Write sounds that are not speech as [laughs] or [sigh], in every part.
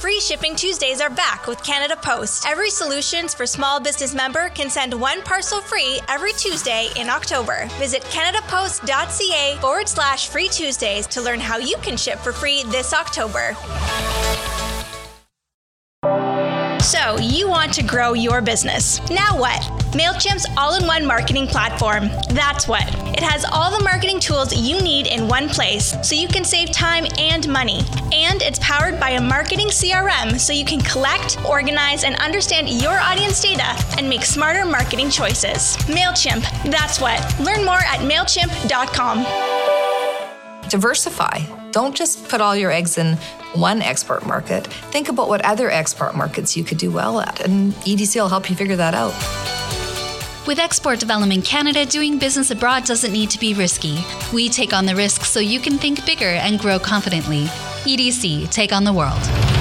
Free Shipping Tuesdays are back with Canada Post. Every Solutions for Small Business member can send one parcel free every Tuesday in October. Visit CanadaPost.ca forward slash free Tuesdays to learn how you can ship for free this October. So, you want to grow your business. Now what? MailChimp's all in one marketing platform. That's what. It has all the marketing tools you need in one place so you can save time and money. And it's powered by a marketing CRM so you can collect, organize, and understand your audience data and make smarter marketing choices. MailChimp, that's what. Learn more at MailChimp.com. Diversify. Don't just put all your eggs in one export market. Think about what other export markets you could do well at, and EDC will help you figure that out. With Export Development Canada, doing business abroad doesn't need to be risky. We take on the risks so you can think bigger and grow confidently. EDC, take on the world.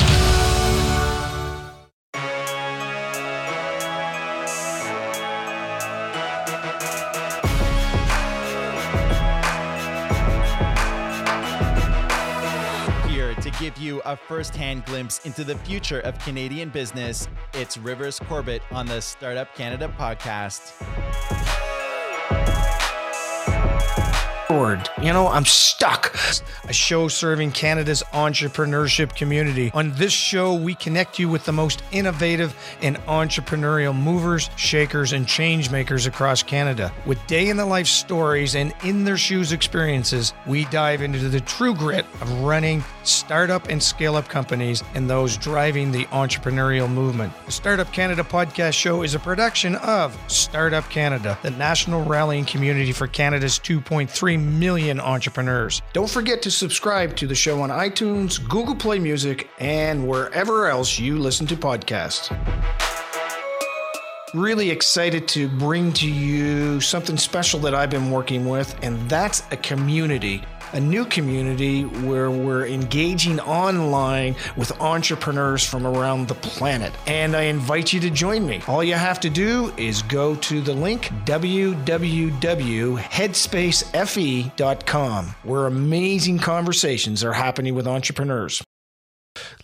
You first hand glimpse into the future of Canadian business, it's Rivers Corbett on the Startup Canada podcast. You know, I'm stuck. A show serving Canada's entrepreneurship community. On this show, we connect you with the most innovative and entrepreneurial movers, shakers, and change makers across Canada. With day in the life stories and in their shoes experiences, we dive into the true grit of running startup and scale up companies and those driving the entrepreneurial movement. The Startup Canada podcast show is a production of Startup Canada, the national rallying community for Canada's 2.3 million entrepreneurs. Don't forget to subscribe to the show on iTunes, Google Play Music, and wherever else you listen to podcasts. Really excited to bring to you something special that I've been working with, and that's a community a new community where we're engaging online with entrepreneurs from around the planet. And I invite you to join me. All you have to do is go to the link www.headspacefe.com, where amazing conversations are happening with entrepreneurs.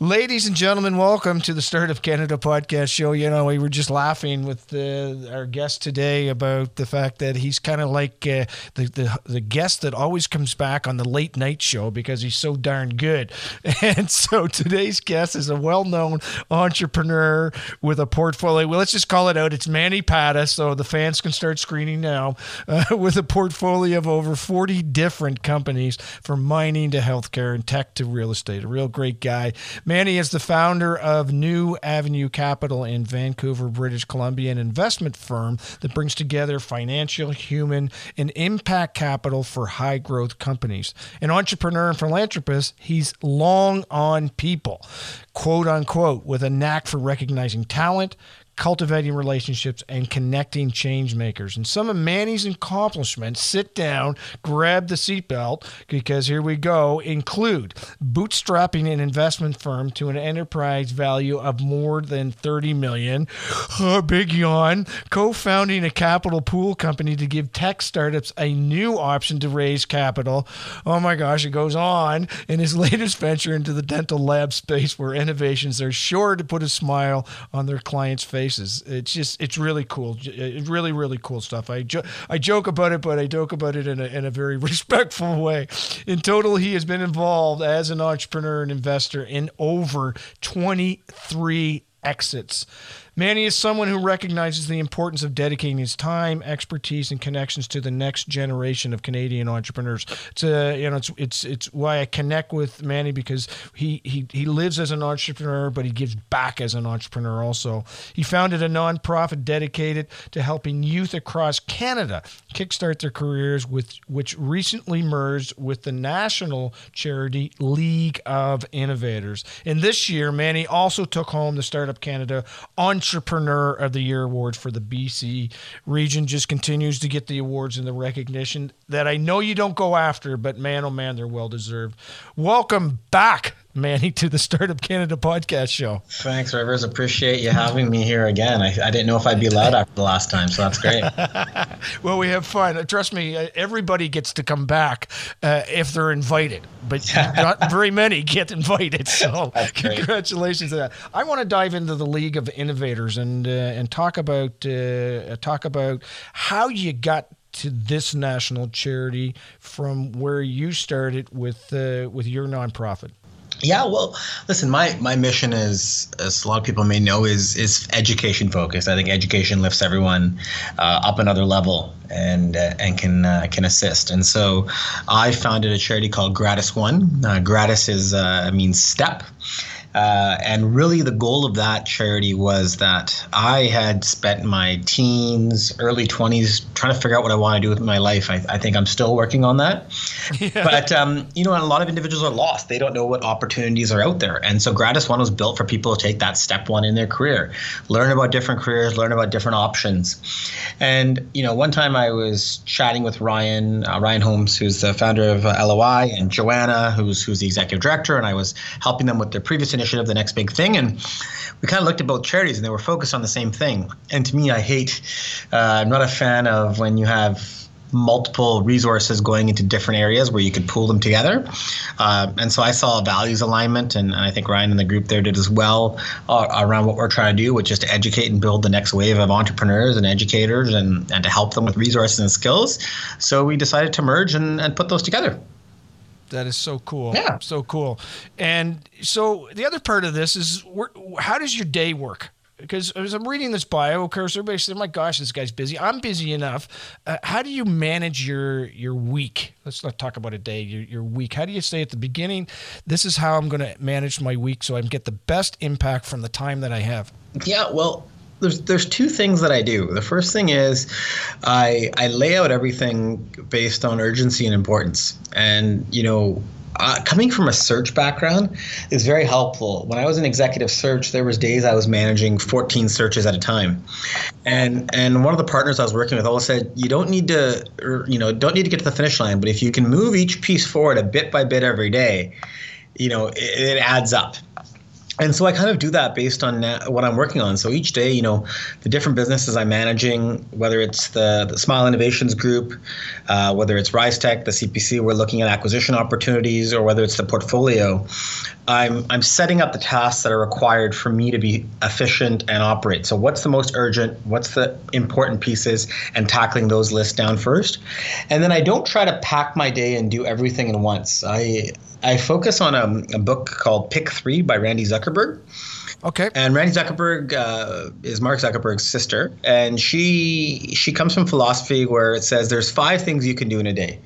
Ladies and gentlemen, welcome to the Startup Canada podcast show. You know, we were just laughing with the, our guest today about the fact that he's kind of like uh, the, the the guest that always comes back on the late night show because he's so darn good. [laughs] And so today's guest is a well-known entrepreneur with a portfolio. Well, let's just call it out. It's Manny Padda, so the fans can start screening now. [laughs] Uh, with a portfolio of over 40 different companies, from mining to healthcare and tech to real estate. A real great guy. Manny is the founder of New Avenue Capital in Vancouver, British Columbia, an investment firm that brings together financial, human, and impact capital for high growth companies. An entrepreneur and philanthropist, he's long on people, quote unquote, with a knack for recognizing talent, cultivating relationships and connecting change makers. And some of Manny's accomplishments, sit down, grab the seatbelt, because here we go, include bootstrapping an investment firm to an enterprise value of more than 30 million. a big yawn. Co-founding a capital pool company to give tech startups a new option to raise capital. Oh my gosh, it goes on. In his [laughs] latest venture into the dental lab space where innovations are sure to put a smile on their clients' It's just, it's really cool. It's uh, really, really cool stuff. I, jo- I joke about it, but I joke about it in a, in a very [laughs] respectful way. In total, he has been involved as an entrepreneur and investor in over 23 exits. Manny is someone who recognizes the importance of dedicating his time, expertise, and connections to the next generation of Canadian entrepreneurs. It's a, you know, it's it's it's why I connect with Manny because he he he lives as an entrepreneur, but he gives back as an entrepreneur also. He founded a nonprofit dedicated to helping youth across Canada kickstart their careers, with which recently merged with the national charity League of Innovators. And this year, Manny also took home the Startup Canada on Entrepreneur of the Year award for the BC region. Just continues to get the awards and the recognition that I know you don't go after, but man, oh man, they're well deserved. Welcome back, Manny, to the Startup Canada podcast show. Thanks, Rivers. Appreciate you having me here again. I, I didn't know if I'd be allowed after the last time, so that's great. [laughs] well, we have fun. Trust me, uh, everybody gets to come back uh, if they're invited, but [laughs] not very many get invited. So, congratulations on that. I want to dive into the League of Innovators and uh, and talk about uh, talk about how you got to this national charity from where you started with uh, with your nonprofit. Yeah, well, listen, my my mission is, as a lot of people may know, is is education focused. I think education lifts everyone uh, up another level and uh, and can uh, can assist. And so, I founded a charity called GradusOne. Uh, gradus is uh, means step. Uh, and really, the goal of that charity was that I had spent my teens, early 20s trying to figure out what I want to do with my life. I, I think I'm still working on that. [laughs] Yeah. But, um, you know, a lot of individuals are lost. They don't know what opportunities are out there. And so GradusOne was built for people to take that step one in their career, learn about different careers, learn about different options. And, you know, one time I was chatting with Ryan, uh, Ryan Holmes, who's the founder of uh, LOI, and Joanna, who's, who's the executive director, and I was helping them with their previous initiative initiative, the next big thing. And we kind of looked at both charities and they were focused on the same thing. And to me, I hate, uh, I'm not a fan of when you have multiple resources going into different areas where you could pool them together. Uh, and so I saw a values alignment, and I think Ryan and the group there did as well uh, around what we're trying to do, which is to educate and build the next wave of entrepreneurs and educators and, and to help them with resources and skills. So we decided to merge and, and put those together. That is so cool. Yeah. So cool. And so the other part of this is how does your day work? Because as I'm reading this bio, of course, everybody says, "My gosh, this guy's busy." I'm busy enough. Uh, how do you manage your your week? Let's not talk about a day. Your, your week. How do you say at the beginning, "This is how I'm going to manage my week, so I can get the best impact from the time that I have"? Yeah. Well, there's there's two things that I do. The first thing is I I lay out everything based on urgency and importance. And you know, uh, coming from a search background is very helpful. When I was in executive search, there was days I was managing 14 searches at a time, and and one of the partners I was working with always said, you don't need to, you know, don't need to get to the finish line, but if you can move each piece forward a bit by bit every day, you know, it, it adds up and so I kind of do that based on what I'm working on. So each day, you know, the different businesses I'm managing, whether it's the, the Smile Innovations Group, uh, whether it's Rise Tech, the CPC, we're looking at acquisition opportunities, or whether it's the portfolio, I'm I'm setting up the tasks that are required for me to be efficient and operate. So what's the most urgent? What's the important pieces? And tackling those lists down first, and then I don't try to pack my day and do everything in once. I I focus on a, a book called Pick Three by Randy Zuckerberg. Okay. And Randy Zuckerberg uh, is Mark Zuckerberg's sister, and she she comes from philosophy where it says there's five things you can do in a day.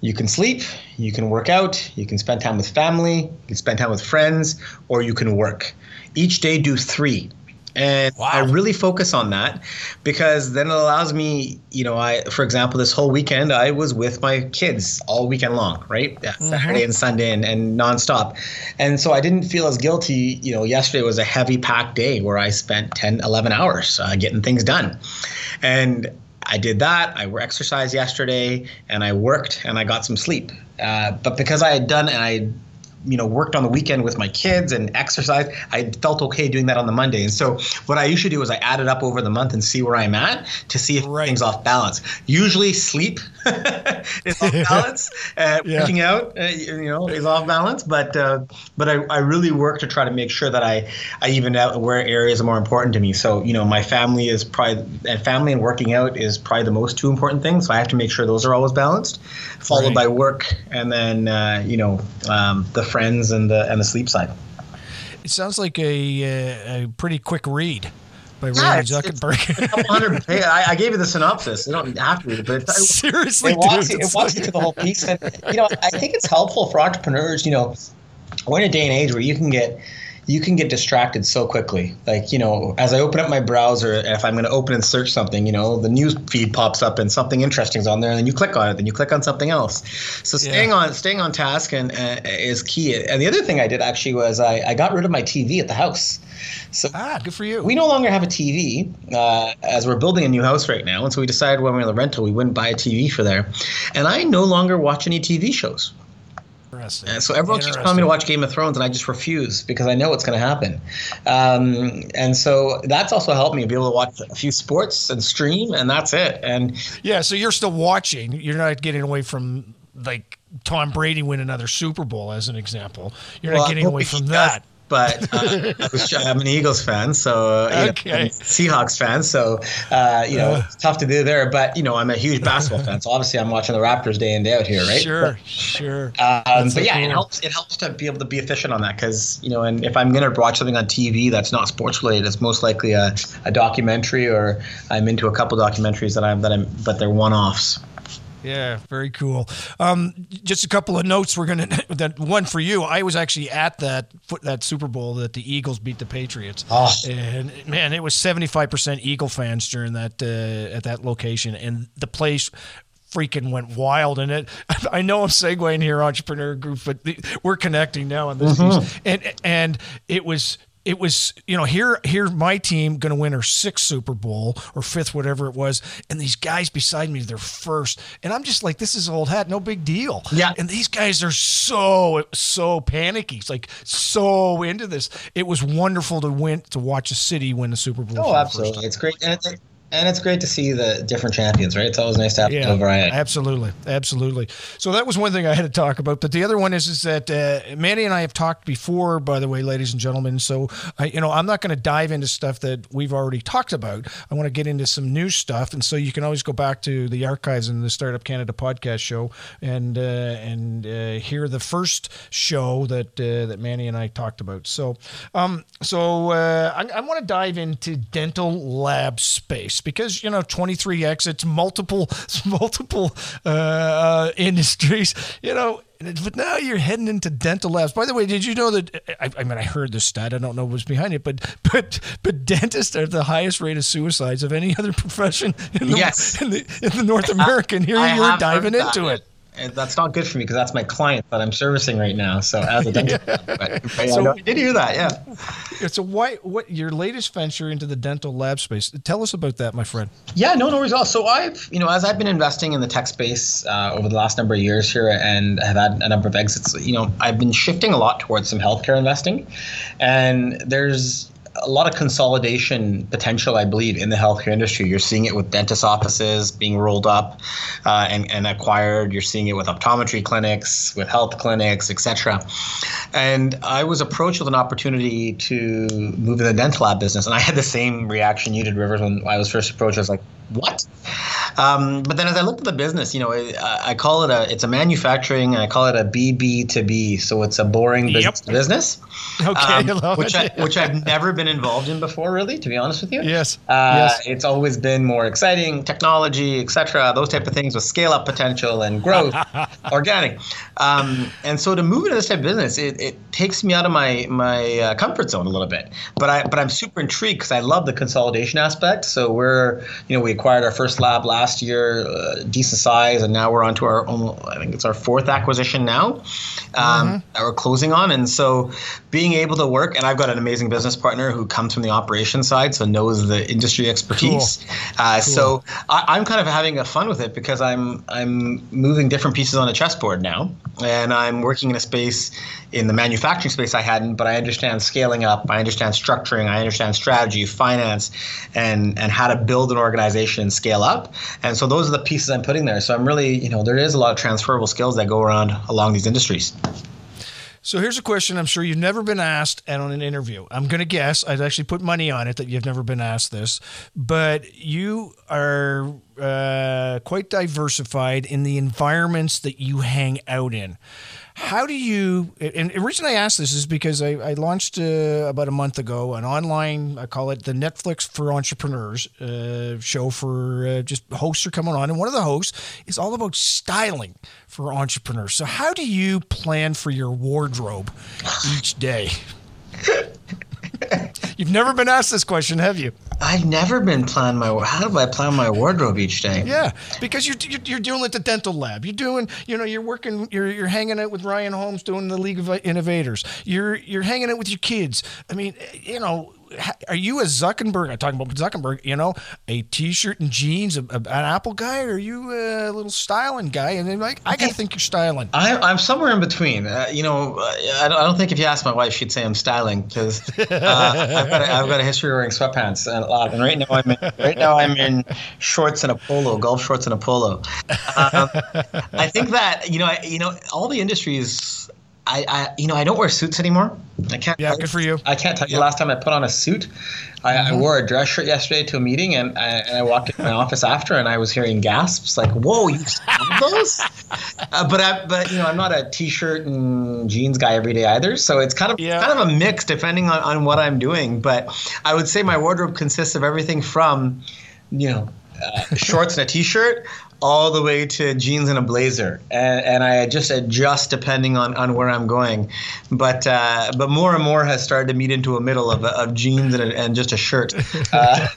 You can sleep, you can work out, you can spend time with family, you can spend time with friends, or you can work. Each day, do three. And wow. I really focus on that because then it allows me, you know, I, for example, this whole weekend, I was with my kids all weekend long, right? Mm-hmm. Saturday and Sunday and, and nonstop. And so I didn't feel as guilty. You know, yesterday was a heavy packed day where I spent 10, 11 hours uh, getting things done. And I did that. I exercised yesterday and I worked and I got some sleep. Uh, but because I had done and I you know worked on the weekend with my kids and exercised i felt okay doing that on the monday and so what i usually do is i add it up over the month and see where i'm at to see if right. things off balance usually sleep [laughs] is off [laughs] balance uh, yeah. working out uh, you know is off balance but uh, but I, I really work to try to make sure that i i even out where areas are more important to me so you know my family is probably and family and working out is probably the most two important things so i have to make sure those are always balanced followed right. by work and then uh, you know um, the friends and the and the sleep side. It sounds like a, a, a pretty quick read by yeah, Randy Zuckerberg. hey, [laughs] I, I, gave you the synopsis. You don't have to read it, but it, seriously, it walks, dude, you, it walks you through the whole piece. And you know, I think it's helpful for entrepreneurs. You know, we're in a day and age where you can get you can get distracted so quickly. Like, you know, as I open up my browser, if I'm going to open and search something, you know, the news feed pops up and something interesting is on there, and then you click on it, then you click on something else. So staying yeah. on staying on task and uh, is key. And the other thing I did actually was I, I got rid of my TV at the house. So ah, good for you. We no longer have a TV uh, as we're building a new house right now, and so we decided when we were in the rental, we wouldn't buy a TV for there. And I no longer watch any TV shows. Interesting. so everyone keeps telling me to watch Game of Thrones, and I just refuse because I know what's going to happen. Um, and so that's also helped me be able to watch a few sports and stream, and that's it. And yeah, so you're still watching. You're not getting away from like Tom Brady win another Super Bowl as an example. You're well, not getting away [laughs] from that but uh, I am an Eagles fan, so uh, okay. know, Seahawks fan, so uh, you know it's tough to do there. But you know, I'm a huge basketball fan, so obviously I'm watching the Raptors day in day out here, right? Sure, but, sure. Um, but yeah, cool. it helps. It helps to be able to be efficient on that because you know, and if I'm gonna watch something on TV that's not sports related, it's most likely a, a documentary, or I'm into a couple documentaries that I'm that I'm, but they're one offs. Yeah, very cool. Um, just a couple of notes. We're gonna [laughs] that one for you. I was actually at that that Super Bowl that the Eagles beat the Patriots, oh. and man, it was seventy five percent Eagle fans during that uh, at that location, and the place freaking went wild in it. [laughs] I know I'm segueing here, entrepreneur group, but the, we're connecting now on this mm-hmm. and and it was it was you know here here my team going to win her sixth Super Bowl or fifth whatever it was, and these guys beside me they're first, and I'm just like this is old hat, no big deal. Yeah, and these guys are so so panicky, it's like so into this. It was wonderful to win to watch a city win the Super Bowl. Oh, absolutely, it's great. And it's, and it's great to see the different champions, right? It's always nice to have yeah, variety. Absolutely, absolutely. So that was one thing I had to talk about. But the other one is is that uh, Manny and I have talked before, by the way, ladies and gentlemen. So I, you know, I'm not going to dive into stuff that we've already talked about. I want to get into some new stuff, and so you can always go back to the archives in the Startup Canada podcast show and uh, and uh, hear the first show that uh, that Manny and I talked about. So, um, so uh, I, I want to dive into dental lab space because you know 23 exits, multiple [laughs] multiple uh, uh, industries. You know, but now you're heading into dental labs. By the way, did you know that? I, I, mean, I heard this stat. I don't know what's behind it, but but but dentists are the highest rate of suicides of any other [laughs] profession in the, yes. in the, in the North American. Here I you're diving into it that's not good for me because that's my client that I'm servicing right now. So as a dental, [laughs] yeah. but, but yeah, so, I did hear that. Yeah. So why what your latest venture into the dental lab space? Tell us about that, my friend. Yeah, no, no worries. All. So I've you know as I've been investing in the tech space uh, over the last number of years here and have had a number of exits. You know I've been shifting a lot towards some healthcare investing, and there's a lot of consolidation potential, I believe, in the healthcare industry. You're seeing it with dentist offices being rolled up uh, and, and acquired. You're seeing it with optometry clinics, with health clinics, etc. And I was approached with an opportunity to move in the dental lab business, and I had the same reaction you did, Rivers, when I was first approached. I was like, "What?" Um, but then as I looked at the business, you know, I, I, call it a it's a manufacturing, and I call it a BB to B, so it's a boring business yep. business. Okay, um, which I, which I've never been involved in before, really, to be honest with you. Yes. Uh, yes. It's always been more exciting, technology, etc. Those type of things with scale up potential and growth, [laughs] organic. Um, and so to move into this type of business, it, it takes me out of my my uh, comfort zone a little bit. But I but I'm super intrigued because I love the consolidation aspect. So we're you know we acquired our first lab last year, uh, decent size, and now we're on to our own, I think it's our fourth acquisition now um, mm-hmm. that we're closing on. And so being able to work, and I've got an amazing business partner who comes from the operation side, so knows the industry expertise. Cool. Uh, cool. So I, am kind of having a fun with it because I'm I'm moving different pieces on a chessboard now, and I'm working in a space in the manufacturing space I hadn't, but I understand scaling up, I understand structuring, I understand strategy, finance, and and how to build an organization and scale up. And so those are the pieces I'm putting there. So I'm really, you know, there is a lot of transferable skills that go around along these industries. So here's a question I'm sure you've never been asked and on an interview. I'm going to guess, I'd actually put money on it that you've never been asked this, but you are uh, quite diversified in the environments that you hang out in. How do you? And the reason I ask this is because I, I launched uh, about a month ago an online, I call it the Netflix for Entrepreneurs uh, show for uh, just hosts are coming on, and one of the hosts is all about styling for entrepreneurs. So how do you plan for your wardrobe each day? [laughs] [laughs] You've never been asked this question, have you? I've never been planning my. How do I plan my wardrobe each day? Yeah, because you're, you're you're doing at the dental lab. You're doing, you know, you're working. You're you're hanging out with Ryan Holmes doing the League of Innovators. You're you're hanging out with your kids. I mean, you know, are you a Zuckerberg? I'm talking about Zuckerberg. You know, a T-shirt and jeans, a, a, an Apple guy, or are you a little styling guy? And then like, I gotta think you're styling. I, am somewhere in between. Uh, you know, I don't, I don't, think if you ask my wife, she'd say I'm styling because uh, I've, got a, I've got a history of wearing sweatpants a lot. And right now I'm in, right now I'm in shorts and a polo, golf shorts and a polo. Um, I think that you know, I, you know, all the industries I, I, you know, I don't wear suits anymore. I can't. Yeah, good for you. I can't tell you the last time I put on a suit. I, mm-hmm. I, wore a dress shirt yesterday to a meeting, and I, and I walked into my office after, and I was hearing gasps like, "Whoa, you have those?" [laughs] uh, but I, but you know, I'm not a t-shirt and jeans guy every day either, so it's kind of yeah. kind of a mix depending on, on what I'm doing. But I would say my wardrobe consists of everything from, you know, uh, shorts and a t-shirt all the way to jeans and a blazer, and, and I just adjust depending on, on where I'm going. But uh, but more and more has started to meet into a middle of, of jeans and, a, and just a shirt. [laughs] Uh, [laughs]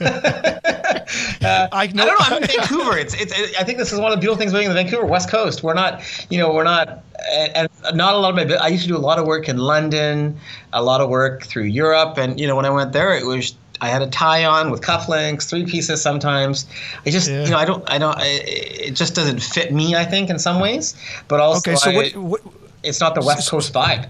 uh, I, know. I don't know. I'm in Vancouver. It's, it's it, I think this is one of the beautiful things being in the Vancouver West Coast. We're not you know we're not and, and not a lot of my. I used to do a lot of work in London, a lot of work through Europe, and you know when I went there, it was I had a tie on with cufflinks, three pieces sometimes. I just, yeah. you know, I don't, I don't, I, it just doesn't fit me. I think in some ways, but also, okay. So I, what, what, it's not the West Coast vibe.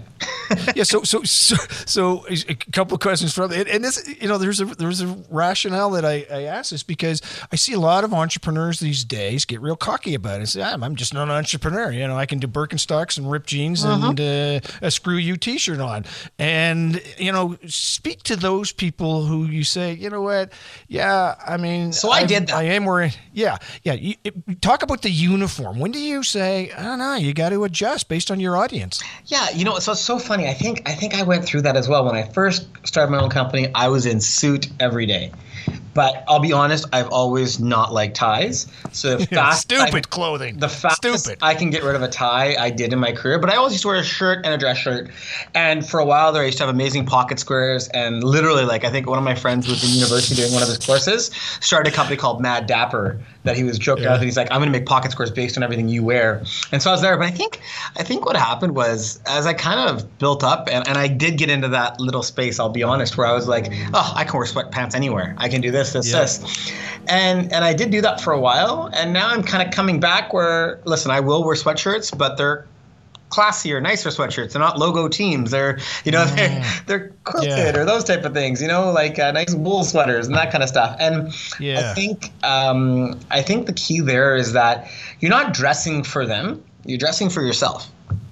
yeah. So, so, [laughs] so, so a couple of questions from it, and this, you know, there's a there's a rationale that I, I ask this because I see a lot of entrepreneurs these days get real cocky about it. Say, I'm, I'm just not an entrepreneur. You know, I can do Birkenstocks and ripped jeans uh-huh. and uh, a screw you T-shirt on, and you know, speak to those people who you say, you know what, yeah, I mean, so I, I did that. I am wearing, yeah, yeah. You, talk about the uniform. When do you say, I don't know, you got to adjust based on your audience? Yeah, you know, so it's so funny. I think I think I went through that as well. When I first started my own company, I was in suit every day. But I'll be honest, I've always not liked ties. So the [laughs] fast stupid I, clothing. The fastest stupid. I can get rid of a tie, I did in my career. But I always used to wear a shirt and a dress shirt. And for a while there, I used to have amazing pocket squares. And literally, like I think one of my friends was in university doing one of his courses, started a company called Mad Dapper that he was joking yeah. He's like, I'm going to make pocket squares based on everything you wear. And so I was there. But I think, I think what happened was as I kind of built up, and, and I did get into that little space. I'll be honest, where I was like, oh, I can wear sweatpants anywhere. I can do this, this, yeah. this. And and I did do that for a while, and now I'm kind of coming back. Where listen, I will wear sweatshirts, but they're classier, nicer sweatshirts. They're not logo teams. They're you know [laughs] mm. they're they're quilted yeah. or those type of things. You know, like uh, nice wool sweaters and that kind of stuff. And yeah. I think um, I think the key there is that you're not dressing for them. You're dressing for yourself.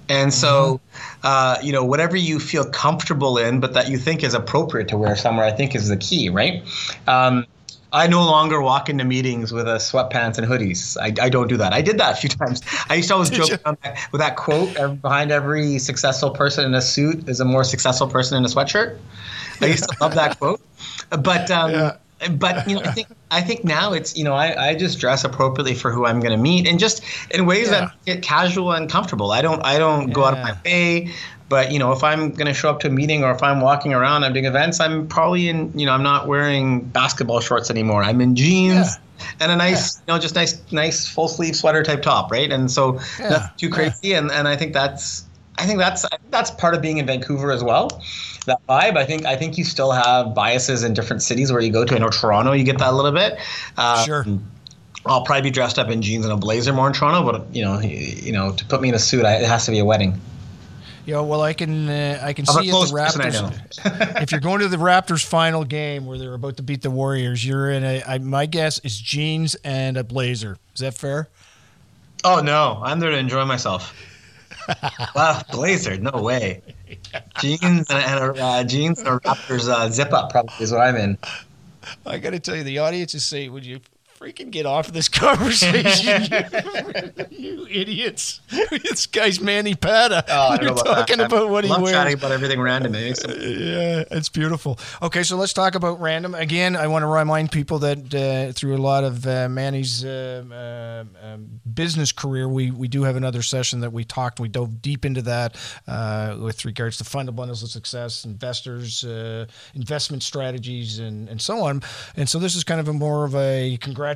And so, mm-hmm. uh, you know, whatever you feel comfortable in, but that you think is appropriate to wear somewhere, I think is the key, right? Um, I no longer walk into meetings with a sweatpants and hoodies. I, I don't do that. I did that a few [laughs] times. I used to always joke that, with that quote behind every successful person in a suit is a more successful person in a sweatshirt. I used to love that quote. But um, yeah. But you know, I think I think now it's you know I, I just dress appropriately for who I'm going to meet and just in ways yeah. that get casual and comfortable. I don't I don't yeah. go out of my way. But you know, if I'm going to show up to a meeting or if I'm walking around, I'm doing events, I'm probably in. You know, I'm not wearing basketball shorts anymore. I'm in jeans. Yeah. And a nice, you know, just nice, nice full sleeve sweater type top, right? And so yeah. that's too crazy, and, and I think that's, I think that's that's part of being in Vancouver as well. That vibe. I think I think you still have biases in different cities where you go to. I know Toronto, you get that a little bit. Um, sure. I'll probably be dressed up in jeans and a blazer more in Toronto, but you know, you know, to put me in a suit, I, it has to be a wedding. Yeah, well, I can uh, I can I'm see the Raptors. if you're going to the Raptors' final game where they're about to beat the Warriors, you're in a. I, my guess is jeans and a blazer. Is that fair? Oh no, I'm there to enjoy myself. [laughs] wow, blazer? No way. [laughs] Jeans and, a, uh, jeans and a Raptors uh, zip up probably is what I'm in. I got to tell you, the audience is saying, "Would you freaking get off of this [laughs] conversation, you, idiots! this guy's Manny Padda. Oh, You're about talking that. about what I he wears. chatting about everything random. It makes Yeah, it's beautiful. Okay, so let's talk about random again. I want to remind people that uh, through a lot of uh, Manny's uh, uh, um, business career, we we do have another session that we talked. We dove deep into that uh, with regards to fund bundles of success, investors, uh, investment strategies, and and so on. And so this is kind of a more of a congratulations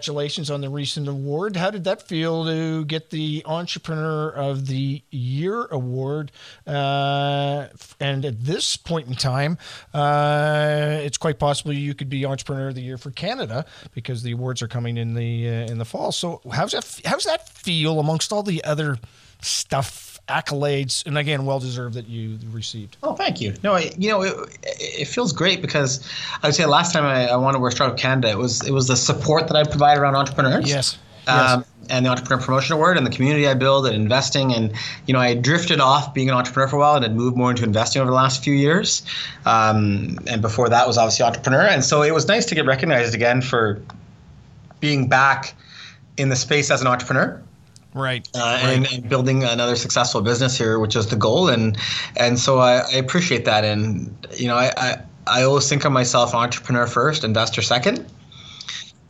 on the recent award. How did that feel to get the Entrepreneur of the Year award? Uh, and at this point in time, uh, it's quite possible you could be Entrepreneur of the Year for Canada because the awards are coming in the uh, in the fall. So how's that how's that feel amongst all the other stuff, accolades, and again, well deserved that you received? Oh, thank you. No, I, you know, it, it feels great because I would say last time I, I won a Startup Canada, it was it was the support that I provide around entrepreneurs. Yes. Um, and the Entrepreneur Promotion Award and the community I build and investing. And, you know, I drifted off being an entrepreneur for a while and had moved more into investing over the last few years. Um, and before that was obviously entrepreneur. And so it was nice to get recognized again for being back in the space as an entrepreneur Right. uh, and, and building another successful business here, which is the goal. And and so I, I appreciate that. And you know, I, I I always think of myself entrepreneur first, investor second.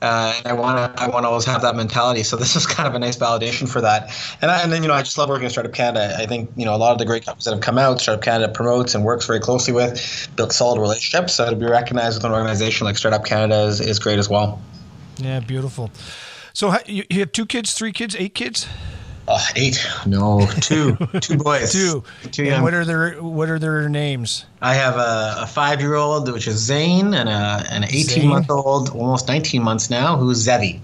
Uh, and I want to I want to always have that mentality. So [laughs] this is kind of a nice validation for that. And I, and then you know I just love working at Startup Canada. I think you know a lot of the great companies that have come out, Startup Canada promotes and works very closely with, built solid relationships. So to be recognized with an organization like Startup Canada is, is great as well. Yeah, beautiful. So you, you have two kids, three kids, eight kids, uh, Eight, No, two, [laughs] two boys, two. two And young what are their what are their names? I have a, a five year old, which is Zane, and a, an 18 month old, almost 19 months now, who's Zevi.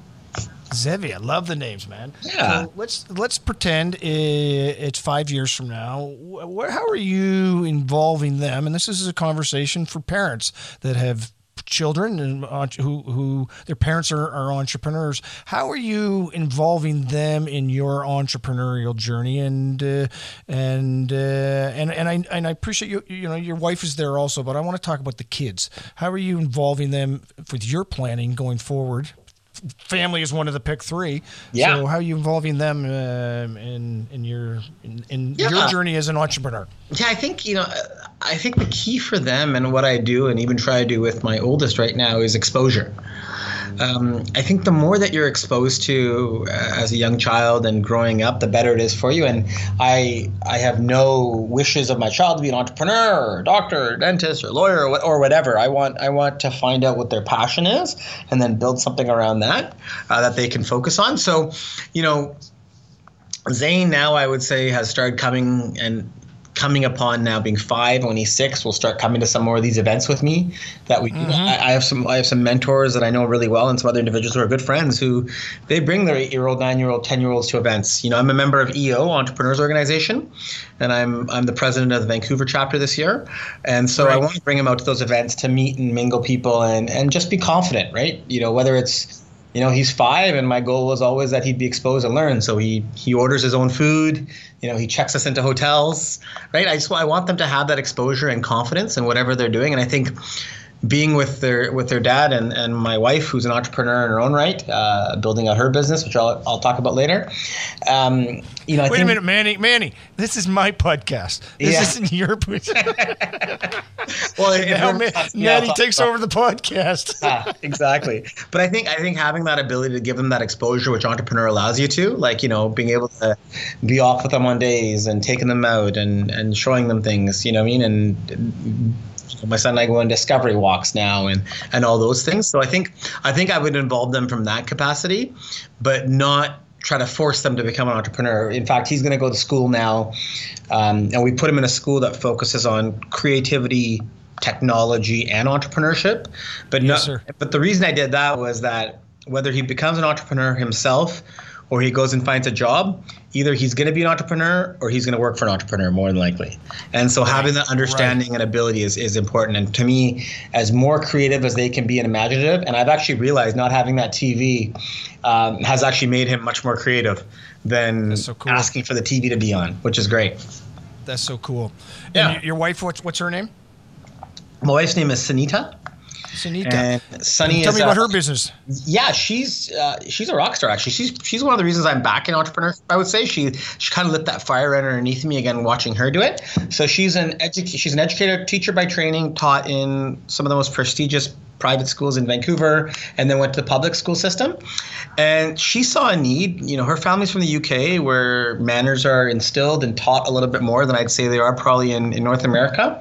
Zevi, I love the names, man. Yeah. So let's let's pretend it's five years from now. Wh- How are you involving them? And this is a conversation for parents that have children and who who their parents are, are entrepreneurs. How are you involving them in your entrepreneurial journey? And uh, and uh, and and I and I appreciate you. You know, your wife is there also, but I want to talk about the kids. How are you involving them with your planning going forward? Family is one of the pick three. Yeah. So how are you involving them um, in in your in, in your journey as an entrepreneur? Yeah, I think, you know, I think the key for them and what I do and even try to do with my oldest right now is exposure. Um, I think the more that you're exposed to uh, as a young child and growing up, the better it is for you. And I I have no wishes of my child to be an entrepreneur, or doctor, or dentist, or lawyer, or, or whatever. I want I want to find out what their passion is and then build something around that uh, that they can focus on. So, you know, Zane now I would say has started coming and coming upon now being five when he's six will start coming to some more of these events with me that we do. I, I have some I have some mentors that I know really well and some other individuals who are good friends who they bring their eight year old, nine year old, ten year olds to events. You know, I'm a member of EO Entrepreneurs Organization and I'm I'm the president of the Vancouver chapter this year. And so I want to bring them out to those events to meet and mingle people and, and just be confident, right? You know, whether it's you know he's five and my goal was always that he'd be exposed and learn. So he he orders his own food you know he checks us into hotels right? I just i want them to have that exposure and confidence in whatever they're doing. And i think being with their with their dad and, and my wife who's an entrepreneur in her own right uh, building out her business which I'll, I'll talk about later um, you know I Wait think, a minute, Manny. Manny, this is my podcast. This Yeah. isn't your [laughs] podcast. well Now yeah, Manny I'll- takes over the podcast. Yeah, [laughs] exactly. But I think I think having that ability to give them that exposure, which entrepreneur allows you to, like you know, being able to be off with them on days and taking them out and and showing them things, you know what I mean, and. My son and I go on discovery walks now, and and all those things. So I think I think I would involve them from that capacity, but not try to force them to become an entrepreneur. In fact, he's going to go to school now, um, and we put him in a school that focuses on creativity, technology, and entrepreneurship. But no, sir. but the reason I did that was that whether he becomes an entrepreneur himself or he goes and finds a job, either he's going to be an entrepreneur or he's going to work for an entrepreneur more than likely. And so having that understanding and ability is, is important. And to me, as more creative as they can be and imaginative, and I've actually realized not having that TV um, has actually made him much more creative than so cool. asking for the TV to be on, which is great. That's so cool. Yeah. And your wife, what's what's her name? My wife's name is Sunita. Sunita. And Sunny Tell is me about uh, her business. yeah, she's uh, she's a rock star. Actually, she's she's one of the reasons I'm back in entrepreneurship. I would say she she kind of lit that fire underneath me again, watching her do it. So she's an edu- she's an educator, teacher by training, taught in some of the most prestigious private schools in Vancouver, and then went to the public school system. And she saw a need. You know, her family's from the UK, where manners are instilled and taught a little bit more than I'd say they are probably in, in North America.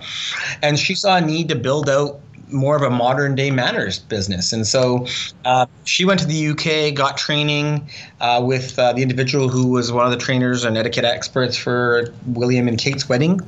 And she saw a need to build out more of a modern day manners business. And so uh, she went to the UK, got training uh, with uh, the individual who was one of the trainers and etiquette experts for William and Kate's wedding,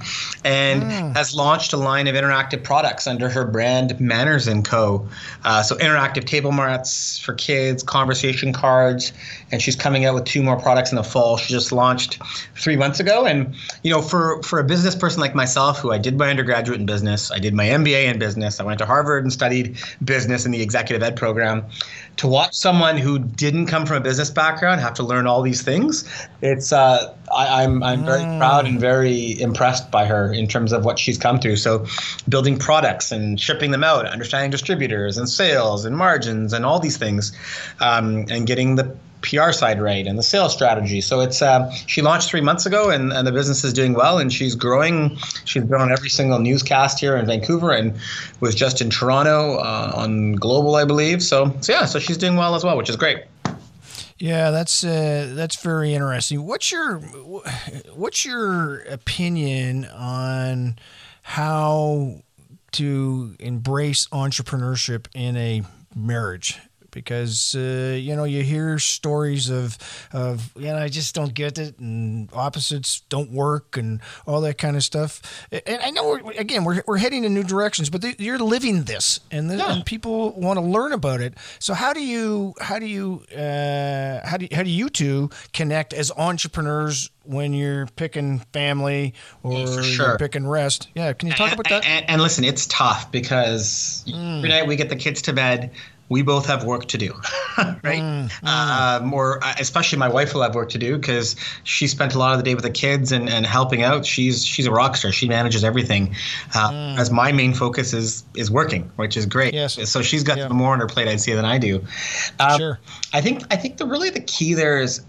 and has launched a line of interactive products under her brand Manners and Co. Uh, so interactive table mats for kids, conversation cards, and she's coming out with two more products in the fall. She just launched three months ago, and you know, for for a business person like myself, who I did my undergraduate in business, I did my MBA in business, I went to Harvard and studied business in the executive ed program. To watch someone who didn't come from a business background have to learn all these things, it's uh, I, I'm I'm very proud and very impressed by her in terms of what she's come through. So, building products and shipping them out, understanding distributors and sales and margins and all these things, um, and getting the PR side right and the sales strategy. So it's uh, she launched three months ago and, and the business is doing well and she's growing. She's been on every single newscast here in Vancouver and was just in Toronto uh, on Global, I believe. So, so yeah, so she's doing well as well, which is great. Yeah, that's uh, that's very interesting. What's your what's your opinion on how to embrace entrepreneurship in a marriage? Because uh, you know you hear stories of of you know I just don't get it and opposites don't work and all that kind of stuff. And I know we're, again we're, we're heading in new directions, but th- you're living this, and, the, and people want to learn about it. So how do you how do you uh, how do how do you two connect as entrepreneurs when you're picking family or for you're picking rest? Yeah, can you talk about that? And, and listen, it's tough because every night we get the kids to bed. We both have work to do, [laughs] right? Um, or uh, especially my wife will have work to do because she spent a lot of the day with the kids and, and helping out. She's she's a rock star. She manages everything. Uh, As my main focus is is working, which is great. Yes. So she's got Yeah. more on her plate, I'd say, than I do. Um, Sure. I think I think the really the key there is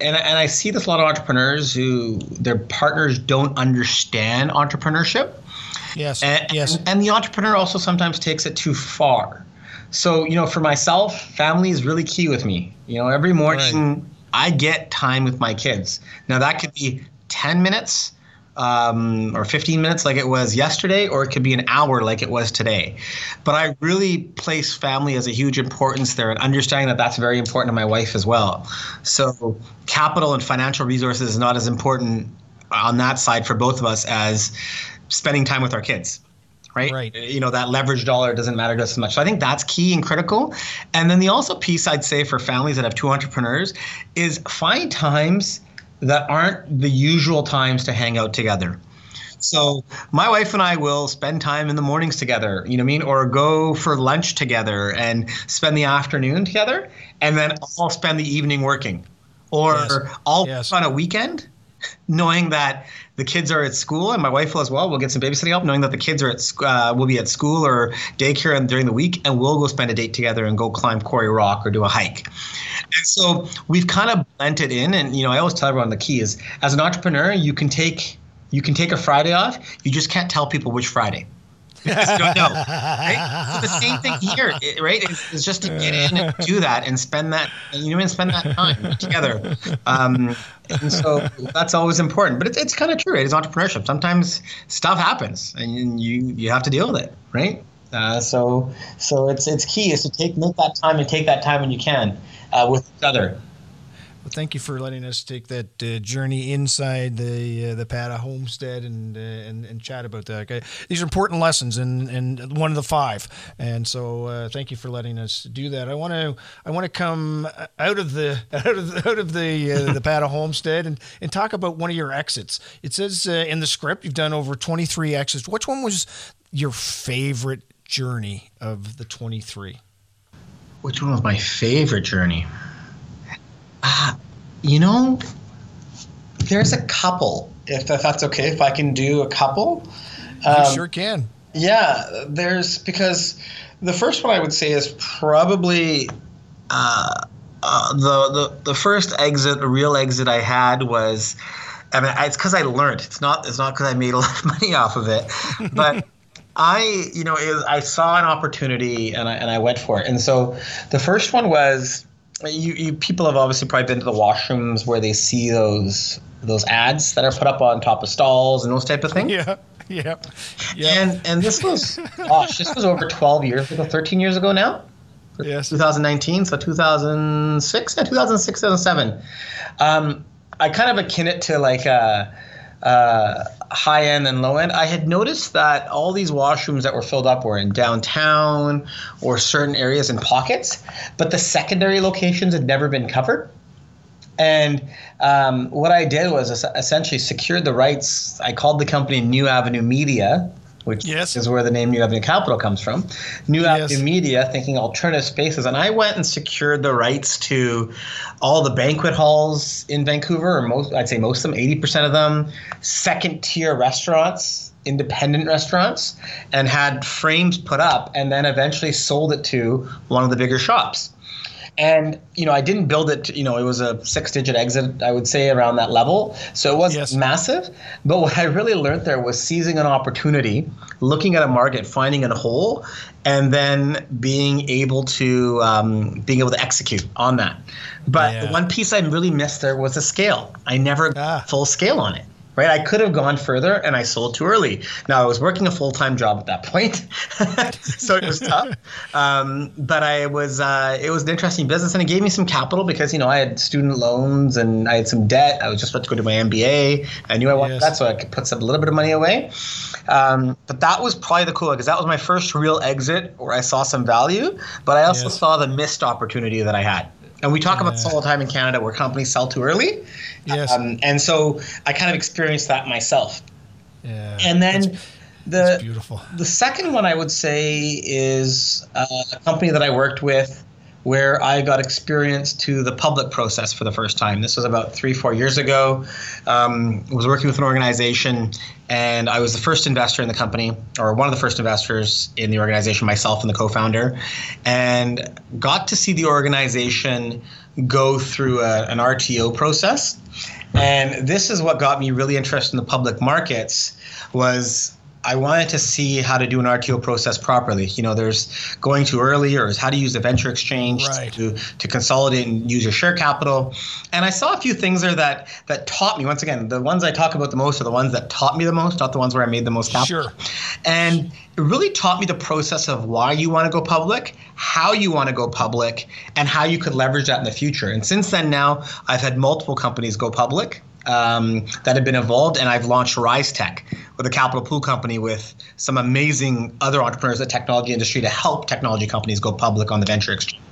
and, and I see this a lot of entrepreneurs who their partners don't understand entrepreneurship. yes, And, yes. and, and the entrepreneur also sometimes takes it too far. So, you know, for myself, family is really key with me. You know, every morning I get time with my kids. Now, that could be 10 minutes um, or 15 minutes like it was yesterday, or it could be an hour like it was today. But I really place family as a huge importance there and understanding that that's very important to my wife as well. So, capital and financial resources is not as important on that side for both of us as spending time with our kids right? Right. Uh, you know, that leverage dollar doesn't matter us as much. So I think that's key and critical. And then the also piece I'd say for families that have two entrepreneurs is find times that aren't the usual times to hang out together. So my wife and I will spend time in the mornings together, you know what I mean, or go for lunch together and spend the afternoon together, and then I'll spend the evening working, or Yes. I'll Yes. on a weekend, knowing that the kids are at school and my wife will as well. We'll get some babysitting help, knowing that the kids are at uh, will be at school or daycare and during the week, and we'll go spend a date together and go climb Quarry Rock or do a hike. And so we've kind of blended it in, and you know, I always tell everyone the key is as an entrepreneur, you can take you can take a Friday off. You just can't tell people which Friday. Because you don't know, right? So the same thing [laughs] here, right? It's, it's just to get in and do that and spend that, you know, and spend that time together. Um, and so that's always important. But it's, it's kind of true. It is entrepreneurship. Sometimes stuff happens, and you you have to deal with it, right? Uh, so so it's it's key is to take make that time and take that time when you can uh, with each other. Well, thank you for letting us take that uh, journey inside the uh, the Padda homestead and, uh, and and chat about that. Okay? These are important lessons, and and one of the five. And so, uh, thank you for letting us do that. I want to I want to come out of the [laughs] out of the, out of the uh, the Padda [laughs] homestead and and talk about one of your exits. It says uh, in the script you've done over twenty three exits. Which one was your favorite journey of the twenty three? Which one was my favorite journey? Ah, you know, there's a couple. If, if that's okay, if I can do a couple. You Um, sure can. Yeah, there's because the first one I would say is probably uh, uh, the, the the first exit, the real exit I had was. I mean, it's because I learned. It's not. It's not because I made a [laughs] lot of money off of it, but [laughs] I, you know, I saw an opportunity and I and I went for it. And so, the first one was you, you people have obviously probably been to the washrooms where they see those those ads that are put up on top of stalls and those type of things. Yeah. [laughs] Yeah. Yeah. And and this was [laughs] gosh, this was over 12 years ago, 13 years ago now. Yes. 2019, so 2006, yeah, 2006, 2007. Um, I kind of akin it to like a, a high end and low end. I had noticed that all these washrooms that were filled up were in downtown or certain areas in pockets, but the secondary locations had never been covered. And um, what I did was essentially secured the rights. I called the company New Avenue Media, which yes. is where the name New Avenue Capital comes from. New yes. Avenue Media, thinking alternative spaces, and I went and secured the rights to all the banquet halls in Vancouver, or most, I'd say most of them, eighty percent of them, second tier restaurants, independent restaurants, and had frames put up, and then eventually sold it to one of the bigger shops and you know i didn't build it you know it was a six digit exit i would say around that level so it was yes. massive but what i really learned there was seizing an opportunity looking at a market finding a hole and then being able to um, being able to execute on that but yeah. the one piece i really missed there was the scale i never ah. full scale on it right? I could have gone further and I sold too early. Now I was working a full time job at that point, [laughs] so it was tough. Um, but I was uh, it was an interesting business and it gave me some capital because you know I had student loans and I had some debt. I was just about to go to my MBA. I knew I wanted yes. that, so I could put some a little bit of money away. Um, but that was probably the cool because that was my first real exit where I saw some value, but I also yes. saw the missed opportunity that I had. And we talk about this all the time in Canada where companies sell too early. Yes. Um, and so I kind of experienced that myself. Yeah. And then that's, the that's beautiful. The second one I would say is uh, a company that I worked with where I got experience to the public process for the first time. This was about three, four years ago. Um, I was working with an organization, and I was the first investor in the company, or one of the first investors in the organization, myself and the co-founder, and got to see the organization go through a, an RTO process. And this is what got me really interested in the public markets was I wanted to see how to do an RTO process properly. You know, there's going too early, or how to use the venture exchange right. to to consolidate and use your share capital. And I saw a few things there that that taught me. Once again, the ones I talk about the most are the ones that taught me the most, not the ones where I made the most capital. Sure. And it really taught me the process of why you want to go public, how you want to go public, and how you could leverage that in the future. And since then, now I've had multiple companies go public um, that have been involved, and I've launched Rise Tech with a capital pool company with some amazing other entrepreneurs in the technology industry to help technology companies go public on the venture exchange.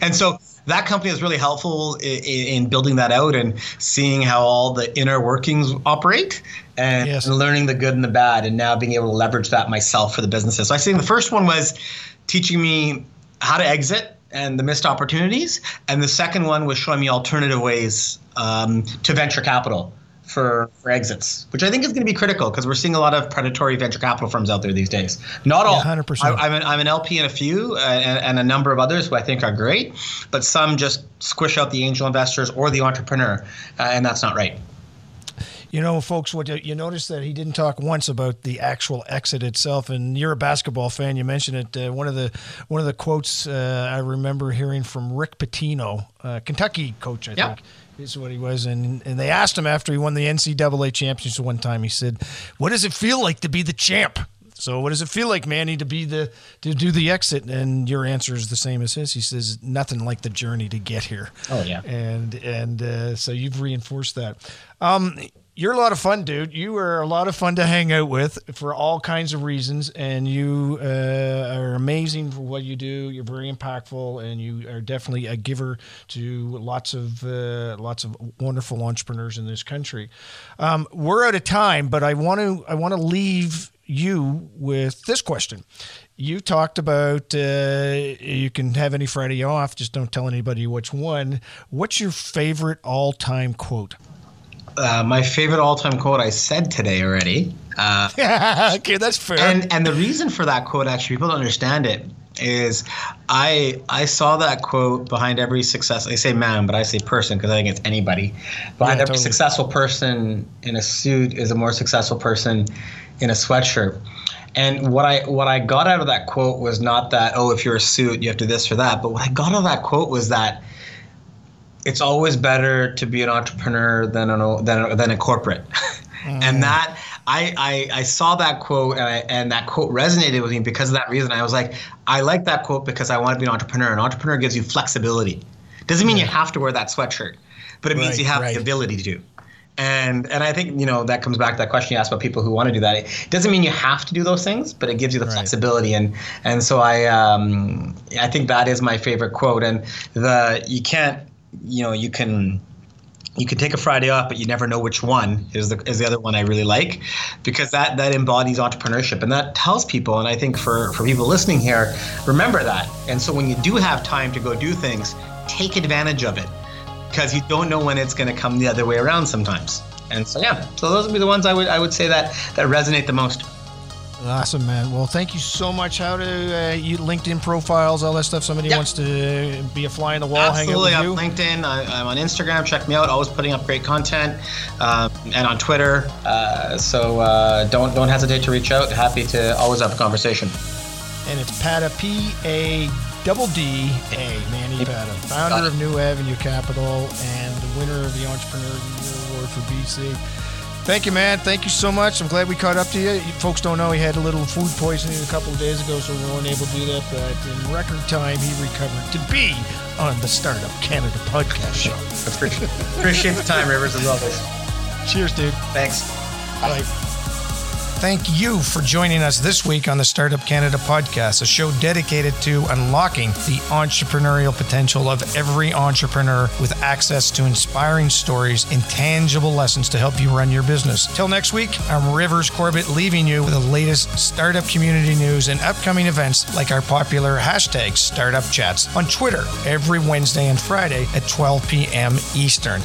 And so that company is really helpful in, in, building that out and seeing how all the inner workings operate and, yes. and, learning the good and the bad and now being able to leverage that myself for the businesses. So I think the first one was teaching me how to exit and the missed opportunities. And the second one was showing me alternative ways um, to venture capital for, for exits, which I think is going to be critical because we're seeing a lot of predatory venture capital firms out there these days. Not all. Yeah, 100%. I, am an, I'm an LP in a few uh, and, and, a number of others who I think are great, but some just squish out the angel investors or the entrepreneur, uh, and that's not right. You know, folks, what you notice that he didn't talk once about the actual exit itself. And you're a basketball fan; you mentioned it. Uh, one of the one of the quotes uh, I remember hearing from Rick Pitino, uh, Kentucky coach, I yep. think is what he was. And and they asked him after he won the NCAA championship one time. He said, "What does it feel like to be the champ?" So what does it feel like, Manny, to be the to do the exit? And your answer is the same as his. He says nothing like the journey to get here. Oh yeah. And and uh, so you've reinforced that. Um, you're a lot of fun, dude. You are a lot of fun to hang out with for all kinds of reasons, and you uh, are amazing for what you do. You're very impactful, and you are definitely a giver to lots of uh, lots of wonderful entrepreneurs in this country. Um, we're out of time, but I want to I want to leave you with this question. You talked about uh, you can have any Friday off, just don't tell anybody which one. What's your favorite all time quote? Uh, my favorite all-time quote I said today already. Uh, [laughs] okay, that's fair. And and the reason for that quote, actually, people don't understand it. is I I saw that quote behind every success. I say man, but I say person because I think it's anybody. Behind Yeah, every totally. successful person in a suit is a more successful person in a sweatshirt. And what I what I got out of that quote was not that oh if you're a suit you have to do this or that, but what I got out of that quote was that it's always better to be an entrepreneur than an, than, than a corporate. [laughs] and that I, I I saw that quote and, I, and that quote resonated with me because of that reason. I was like, I like that quote because I want to be an entrepreneur. An entrepreneur gives you flexibility. Doesn't mean you have to wear that sweatshirt, but it means you have right. the ability to. And and I think you know that comes back to that question you asked about people who want to do that. It doesn't mean you have to do those things, but it gives you the Right. flexibility. And and so I um, I think that is my favorite quote. And the you can't you know you can you can take a Friday off, but you never know which one is the is the other one I really like, because that that embodies entrepreneurship and that tells people. And I think for for people listening here, remember that. And so when you do have time to go do things, take advantage of it, because you don't know when it's going to come the other way around sometimes. And so yeah, so those would be the ones I would I would say that that resonate the most. Awesome, man. Well, thank you so much. How to uh, you LinkedIn profiles, all that stuff. Somebody wants to be a fly in the wall, Absolutely, hang on out with you. LinkedIn. I, I'm on Instagram. Check me out. Always putting up great content, um, and on Twitter. Uh, so uh, don't don't hesitate to reach out. Happy to always have a conversation. And it's Padda P A double D A Manny Padda, founder of New Avenue Capital and the winner of the Entrepreneur of the Year Award for BC. Thank you, man. Thank you so much. I'm glad we caught up to you. You folks don't know he had a little food poisoning a couple of days ago, so we weren't able to do that. But in record time, he recovered to be on the Startup Canada podcast show. Appreciate, appreciate the time, Rivers, as always. Cheers, dude. Thanks. Bye. Thank you for joining us this week on the Startup Canada podcast, a show dedicated to unlocking the entrepreneurial potential of every entrepreneur with access to inspiring stories and tangible lessons to help you run your business. Till next week, I'm Rivers Corbett leaving you with the latest startup community news and upcoming events like our popular hashtag Startup Chats on Twitter every Wednesday and Friday at 12 p.m. Eastern.